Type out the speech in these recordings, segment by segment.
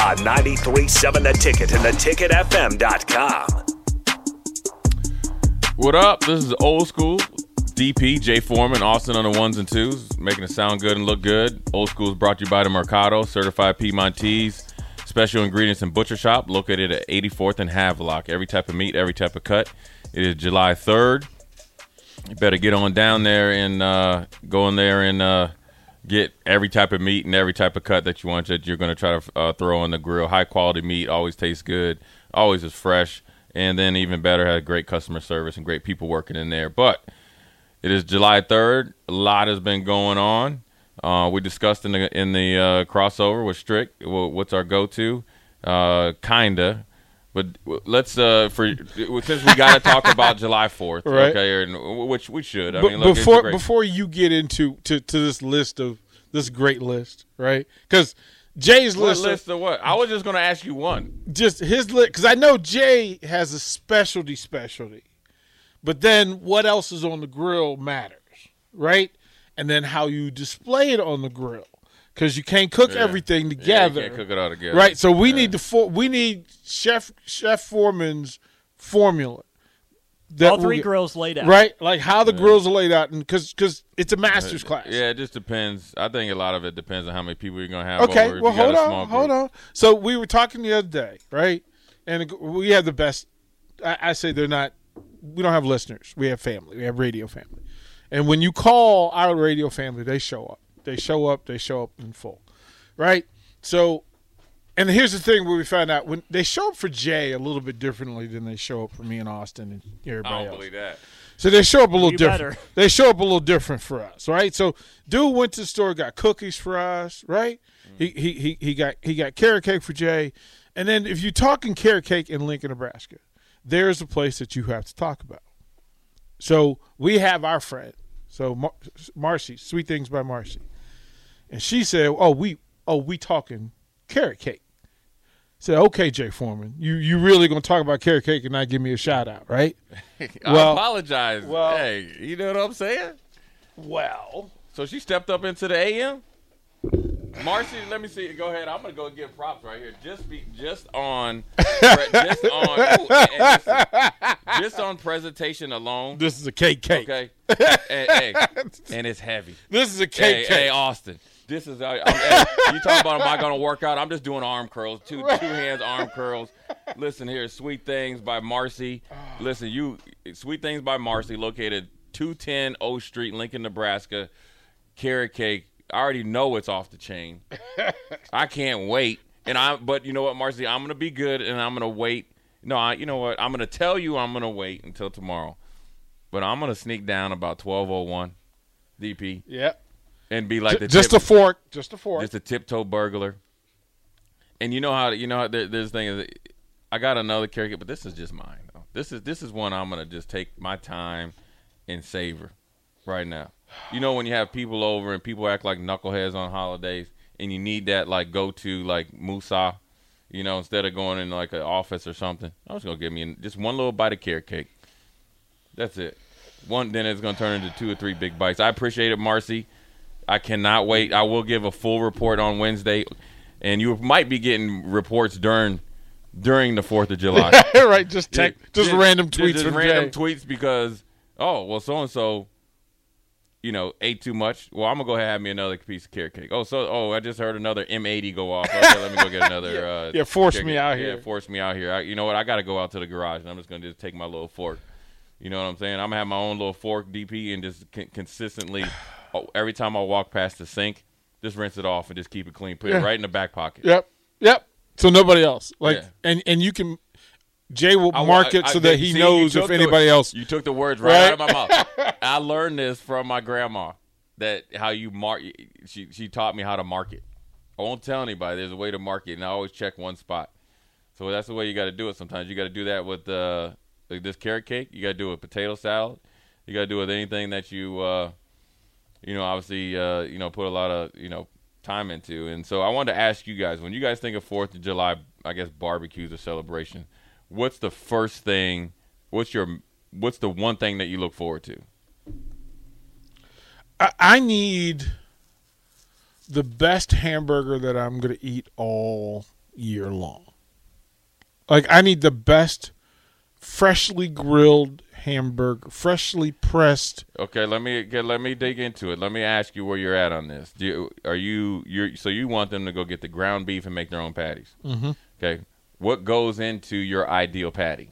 On 93.7 The Ticket and theticketfm.com. What up? This is old school. DP, Jay Foreman, Austin on the ones and twos, making it sound good and look good. Old school is brought to you by the Mercado, certified Piedmontese, special ingredients and butcher shop located at 84th and Havelock. Every type of meat, every type of cut. It is July 3rd. You better get on down there and uh, go in there and uh, get every type of meat and every type of cut that you want that you're going to try to uh, throw on the grill. High quality meat always tastes good, always is fresh, and then even better, has great customer service and great people working in there. But it is July 3rd. A lot has been going on. Uh, we discussed in the in the uh, crossover with Strick. What's our go-to? Uh, kinda, but let's uh, for since we got to talk about July 4th, Right. okay? Or, which we should. I But mean, look, before before you get into to, to this list of this great list, right? Because Jay's what list, list of what? I was just going to ask you one. just his list, because I know Jay has a specialty specialty, but then what else is on the grill matters, right? And then how you display it on the grill, because you can't cook Yeah. everything Yeah, you together. can't cook it all together. Right. So we Yeah. need the for, we need Chef Chef Foreman's formula. That All three get- grills laid out. Right, like how the grills are laid out, and because because it's a master's class. Yeah, it just depends. I think a lot of it depends on how many people you're going to have Okay. over. Well, hold on, hold on. So we were talking the other day, right? And we have the best. I, I say they're not. We don't have listeners. We have family. We have radio family. And when you call our radio family, they show up. They show up. They show up in full, right? So, and here's the thing: where we found out when they show up for Jay a little bit differently than they show up for me and Austin and I everybody don't else. believe that. So they show up a little You different. better. They show up a little different for us, right? So dude went to the store, got cookies for us, right? Mm. He, he he he got he got carrot cake for Jay, and then if you're talking carrot cake in Lincoln, Nebraska, there's a place that you have to talk about. So we have our friend, so Mar- Marcy, Sweet Things by Marcy, and she said, "Oh we oh we talking carrot cake." Said, "Okay, Jay Foreman, you you really gonna talk about carrot cake and not give me a shout out, right?" I Well- apologize. well- hey, you know what I'm saying? Well, So she stepped up into the AM. Marcy, let me see. Go ahead. I'm gonna go give props right here. Just be just on, just on, ooh, and- and listen, just on presentation alone. this is a cake cake. Okay, and, hey, and it's heavy. This is a Hey, cake hey, cake. Austin. This is uh, I'm, hey, you talking about am I gonna work out? I'm just doing arm curls, two two hands arm curls. Listen here, Sweet Things by Marcy. Listen, you Sweet Things by Marcy, located 210 O Street, Lincoln, Nebraska. Carrot cake. I already know it's off the chain. I can't wait. And I, but you know what, Marcy, I'm gonna be good, and I'm gonna wait. No, I, you know what? I'm gonna tell you I'm gonna wait until tomorrow, but I'm gonna sneak down about 12:01, DP, Yep. and be like the just tip, a fork. Just a fork. just a tiptoe burglar. And you know how you know how there, there's thing is, I got another character, but this is just mine. Though. This is this is one I'm gonna just take my time and savor right now. You know when you have people over and people act like knuckleheads on holidays, and you need that like go to like Musa, you know, instead of going in like an office or something. I'm just gonna give me just one little bite of carrot cake. That's it. One, then it's gonna turn into two or three big bites. I appreciate it, Marcy. I cannot wait. I will give a full report on Wednesday, and you might be getting reports during during the Fourth of July. right. Just tech, Yeah, just, random tweets just from random Jay. tweets because oh well, so and so you know, ate too much. Well, I'm gonna go ahead and have me another piece of carrot cake. Oh, so oh, I just heard another M80 go off. Okay, let me go get another. Uh, Yeah, force me cake. out yeah, here. force me out here. I, you know what? I got to go out to the garage, and I'm just gonna just take my little fork. You know what I'm saying? I'm gonna have my own little fork, DP, and just con- consistently, oh, every time I walk past the sink, just rinse it off and just keep it clean. Put it right in the back pocket. Yep. Yep. So nobody else. Like Yeah. and and you can Jay will I- mark it I- so I- that he see, knows if the- anybody else. You took the words right, Right? out of my mouth. I learned this from my grandma. That how you mark. She she taught me how to mark it. I won't tell anybody. There's a way to mark it, and I always check one spot. So that's the way you got to do it. Sometimes you got to do that with uh, like this carrot cake. You got to do it with potato salad. You got to do it with anything that you uh, you know, obviously, uh, you know, put a lot of you know time into. And so I wanted to ask you guys, when you guys think of Fourth of July, I guess barbecues or celebration, what's the first thing? What's your what's the one thing that you look forward to? I, I need the best hamburger that I'm going to eat all year long. Like I need the best freshly grilled hamburger, freshly pressed. Okay, let me get let me dig into it. Let me ask you where you're at on this. Do you, are you you so you want them to go get the ground beef and make their own patties? Mm-hmm. Okay, what goes into your ideal patty?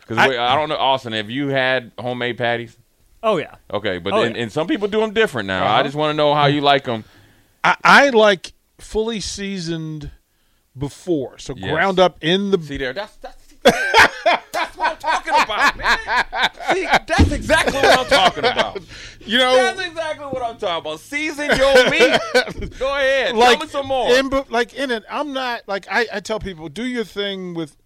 Because I, I don't know, Austin. Have you had homemade patties? Oh yeah. Okay, but Oh, then, yeah. and some people do them different now. I Uh-huh. just want to know how you like them. I, I like fully seasoned before, so Yes. ground up in the. See there, that's that's that's what I'm talking about, man. See, that's exactly what I'm talking about. You know, That's exactly what I'm talking about. Season your meat. Go ahead, like tell me some more. In, like in it, I'm not like I, I tell people do your thing with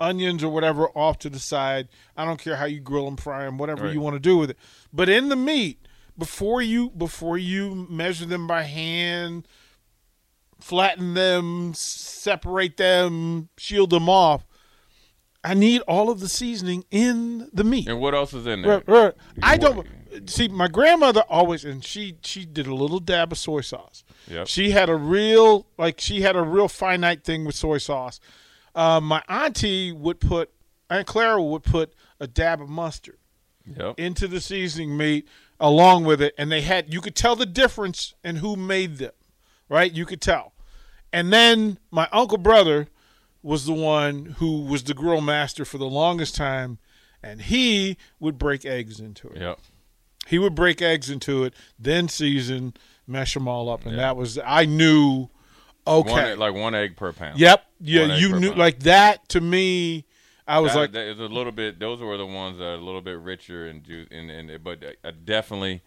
onions or whatever off to the side. I don't care how you grill them, fry them, whatever Right. you want to do with it. But in the meat, before you before you measure them by hand, flatten them, separate them, shield them off. I need all of the seasoning in the meat. and what else is in there? Right, right. I don't see my grandmother always, and she she did a little dab of soy sauce. Yep. She had a real like she had a real finite thing with soy sauce. Uh, my auntie would put Aunt Clara would put a dab of mustard Yep. into the seasoning meat along with it, and they had you could tell the difference in who made them, right? You could tell. And then my uncle brother was the one who was the grill master for the longest time, and he would break eggs into it. Yep. He would break eggs into it, then season, mesh them all up, and Yeah. that was I knew. Okay. One, like one egg per pound. yep. Yeah. egg You knew pound. like that to me. I was That- like, that is a little bit. Those were the ones that are a little bit richer and juice, and, and but uh, definitely.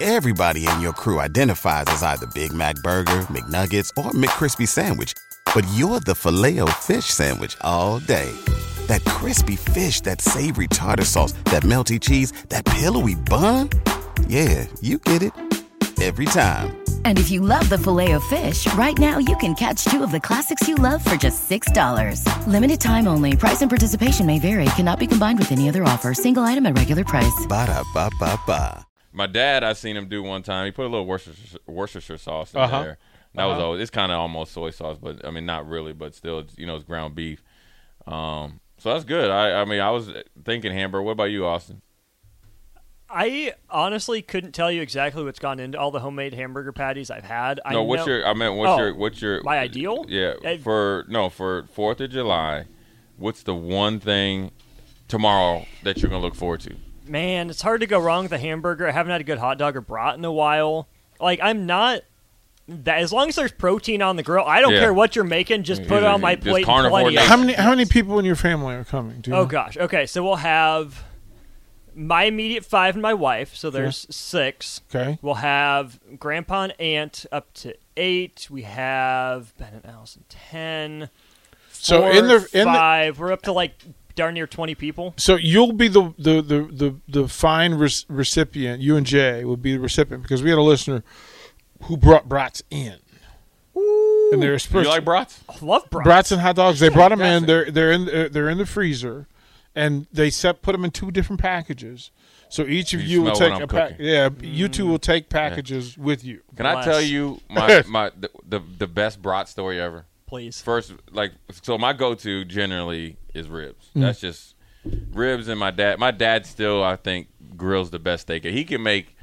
Everybody in your crew identifies as either Big Mac Burger, McNuggets, or McCrispy Sandwich. But you're the filet o fish Sandwich all day. That crispy fish, that savory tartar sauce, that melty cheese, that pillowy bun. Yeah, you get it. Every time. And if you love the filet of fish, right now you can catch two of the classics you love for just $6. Limited time only. Price and participation may vary. Cannot be combined with any other offer. Single item at regular price. Ba-da-ba-ba-ba. My dad, I seen him do one time. He put a little Worcestershire, Worcestershire sauce in Uh-huh. there. That was always. It's kind of almost soy sauce, but I mean, not really. But still, it's, you know, it's ground beef. Um, so that's good. I, I mean, I was thinking hamburger. What about you, Austin? I honestly couldn't tell you exactly what's gone into all the homemade hamburger patties I've had. I no, what's know- your? I meant, what's Oh, your? What's your? my ideal? Yeah, I- for no, for Fourth of July. What's the one thing tomorrow that you're gonna look forward to? Man, it's hard to go wrong with a hamburger. I haven't had a good hot dog or brat in a while. Like I'm not that as long as there's protein on the grill, I don't Yeah. care what you're making. Just put it on my Just plate. and carnivore plenty of nation. how many how many people in your family are coming? Do you Oh know? gosh. Okay, so we'll have my immediate five and my wife. So there's six. Okay. We'll have grandpa and aunt up to eight. We have Ben and Allison ten. So Four, in the in the, five, we're up to like darn near twenty people. so you'll be the the the the, the fine res- recipient. You and Jay will be the recipient because we had a listener who brought brats in, and they're You like brats? I love brats. brats and hot dogs. They brought them in. They're they're in they're in the freezer, and they set put them in two different packages. So each of You you, will take a pack. cooking. Yeah, you two will take packages with you. Can I tell you my my the, the the best brat story ever? Please. First, like so, my go-to generally is ribs. Mm. That's just ribs, and my dad. My dad still, I think, grills the best steak. He can make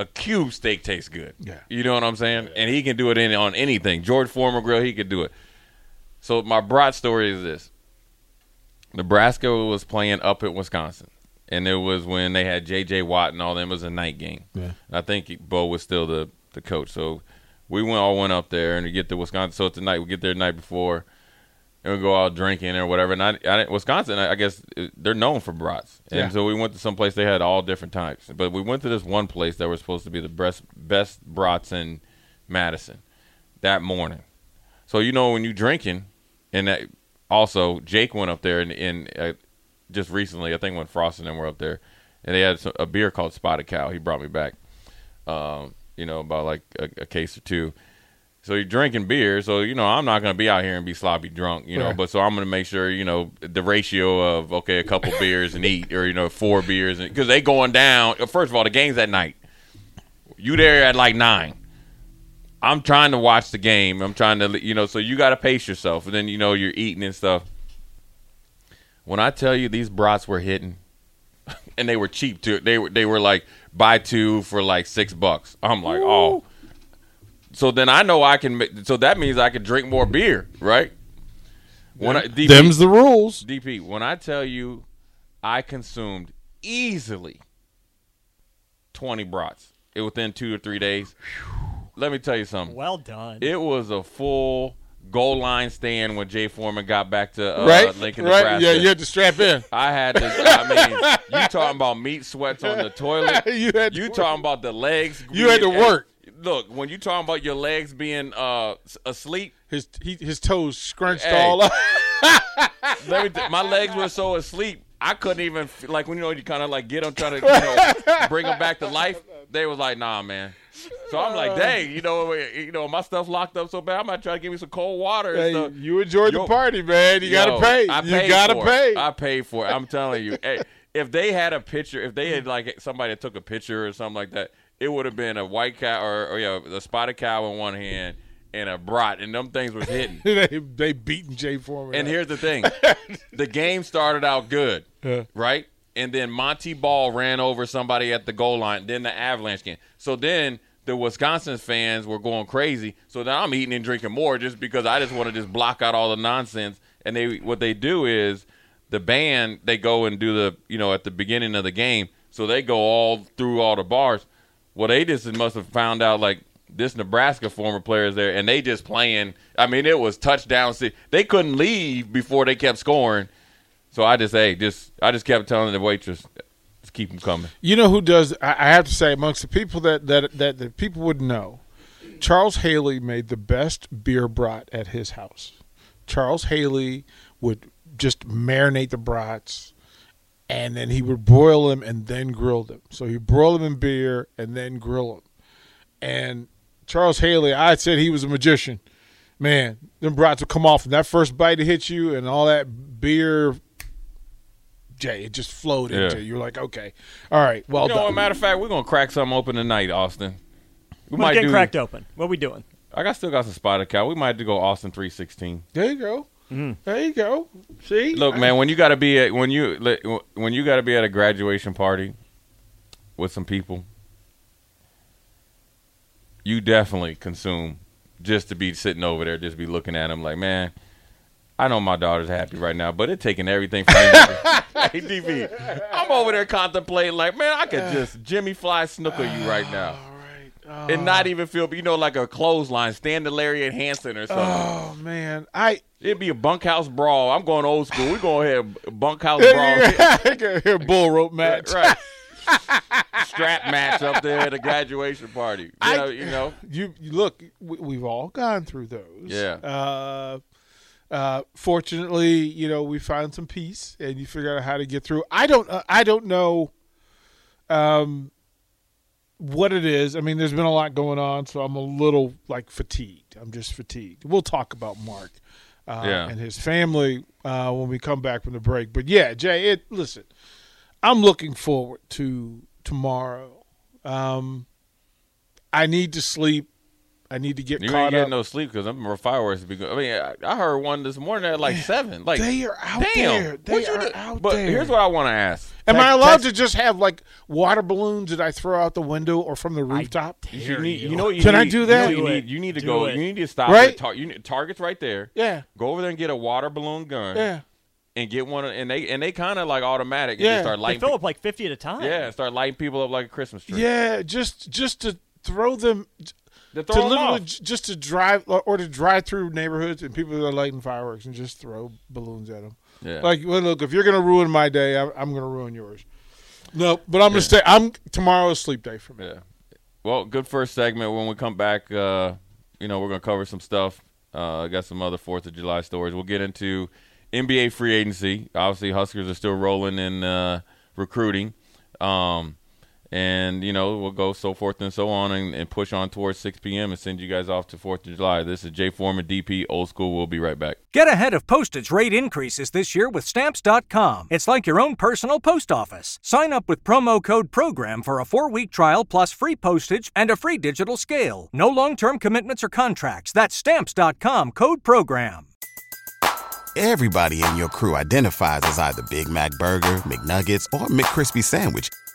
a cube steak tastes good. Yeah. You know what I'm saying? And he can do it in on anything. George Foreman grill, he could do it. So my broad story is this. Nebraska was playing up at Wisconsin. And it was when they had J.J. Watt and all them. It was a night game. Yeah. I think Bo was still the, the coach. So we went all went up there and we get to Wisconsin. So tonight we get there the night before and we go out drinking or whatever. And I, I Wisconsin, I guess they're known for brats. And Yeah. so we went to some place they had all different types. But we went to this one place that was supposed to be the best best brats in Madison that morning. So you know when you drinking, and that, also Jake went up there and, and uh, just recently, I think when Frost and them were up there, and they had some, a beer called Spotted Cow. He brought me back, um, you know, about like a, a case or two. So you're drinking beer, so you know I'm not gonna be out here and be sloppy drunk, you know. Right. But so I'm gonna make sure, you know, the ratio of okay, a couple beers and eat, or you know, four beers, because they going down. First of all, the game's at night. You there at like nine. I'm trying to watch the game. I'm trying to, you know, so you got to pace yourself, and then you know you're eating and stuff. When I tell you these brats were hitting, and they were cheap too. They were they were like buy two for like six bucks. I'm like, oh. So then I know I can. ma- So that means I can drink more beer, right? When I, DP, Them's the rules. DP, when I tell you, I consumed easily twenty brats it within two or three days. Let me tell you something. Well done. It was a full goal line stand when Jay Foreman got back to uh, right? Lincoln, right? Nebraska. Yeah, you had to strap in. I had to. I mean, you talking about meat sweats on the toilet? You had to You work. talking about the legs? You had to work. Look, when you talking about your legs being uh asleep, His he, his toes scrunched Hey. all up. let me. T- my legs were so asleep, I couldn't even like when you know you kind of like get them trying to you know, bring them back to life. They was like, nah, man. So I'm like, uh. dang, you know, eh, eh, you know, my stuff locked up so bad. i might try to give me some cold water. and Hey, stuff. you enjoyed Yo- the party, man. You Yo, gotta pay. You gotta pay. It. I paid for it. I'm telling you. Hey, if they had a picture, if they had like somebody that took a picture or something like that, it would have been a white cow or, or yeah, a spotted cow in one hand and a brat, and them things was hitting. they they beating Jay Foreman. And up. here's the thing: the game started out good, Yeah. right? And then Montee Ball ran over somebody at the goal line. Then the Avalanche game. So then the Wisconsin fans were going crazy. So then I'm eating and drinking more just because I just want to just block out all the nonsense. And they what they do is the band they go and do the you know at the beginning of the game. So they go all through all the bars. Well, they just must have found out like this Nebraska former players there, and they just playing. I mean, it was touchdown. se- They couldn't leave before they kept scoring. So I just hey, just I just kept telling the waitress, just keep them coming. You know who does? I, have to say, amongst the people that that that, that people would know, Charles Haley made the best beer brat at his house. Charles Haley would just marinate the brats, and then he would broil them and then grill them. So he broil them in beer and then grill them. And Charles Haley, I said he was a magician. Man, them brats would come off, and that first bite to hit you, and all that beer. Jay, it just flowed Yeah. into you. You're like, okay, all right, well you know, done. what, matter of fact, we're gonna crack something open tonight, Austin. We What's might get do. cracked open? What we doing? I got still got some spotted cow. We might have to go Austin three sixteen. There you go. Mm-hmm. There you go. See, Look, man, when you got to be at when you when you got to be at a graduation party with some people, you definitely consume just to be sitting over there, just be looking at them like, man. I know my daughter's happy right now, but it's taking everything from me. I'm over there contemplating like, man, I could just Jimmy Fly Snuka you right now. And not even feel, you know, like a clothesline, Stan the Lariat Hansen or something. Oh man, I It'd be a bunkhouse brawl. I'm going old school. We're going to have bunkhouse brawl. bull rope match. right. Strap match up there at a graduation party. You I- know, you know. You, you look, we, we've all gone through those. Yeah. Uh, uh, fortunately, you know, we found some peace, and you figure out how to get through. I don't, uh, I don't know, um, what it is. I mean, there's been a lot going on, so I'm a little like fatigued. I'm just fatigued. We'll talk about Mark. Uh, Yeah. and his family uh, when we come back from the break. But yeah, Jay, it listen. I'm looking forward to tomorrow. Um, I need to sleep. I need to get You caught ain't up. getting no sleep because them fireworks be good. I mean, I, I heard one this morning at like seven. Like they are out damn, there. They are do- out but there. here's what I want to ask: Am I allowed text- to just have like water balloons that I throw out the window or from the rooftop? You, need, you know what you Can I need? do You that? know you, Do need, you need to Do go. it. You need to stop. Right? Tar- you need, Target's right there. Yeah. Go over there and get a water balloon gun. Yeah. And get one, and they and they kind of like automatic. And Yeah. just start They lighting. fill pe- up like 50 at a time. yeah, start lighting people up like a Christmas tree. Yeah, just just to throw them To to literally j- just to drive or or to drive through neighborhoods and people that are lighting fireworks and just throw balloons at them. Yeah. Like, well, look, if you're gonna ruin my day, I'm, I'm gonna ruin yours. No, but I'm gonna stay. I'm tomorrow's sleep day for me. Yeah. Well, good first segment. When we come back, uh, you know, we're gonna cover some stuff. Uh, I got some other Fourth of July stories. We'll get into NBA free agency. Obviously, Huskers are still rolling in uh, recruiting, um, and you know we'll go so forth and so on, and, and push on towards 6 p.m. and send you guys off to Fourth of July. This is Jay Foreman, DP, Old School. We'll be right back. Get ahead of postage rate increases this year with Stamps.com. It's like your own personal post office. Sign up with promo code PROGRAM for a four week trial plus free postage and a free digital scale. No long term commitments or contracts. That's Stamps.com code PROGRAM. Everybody in your crew identifies as either Big Mac Burger, McNuggets, or McCrispy Sandwich.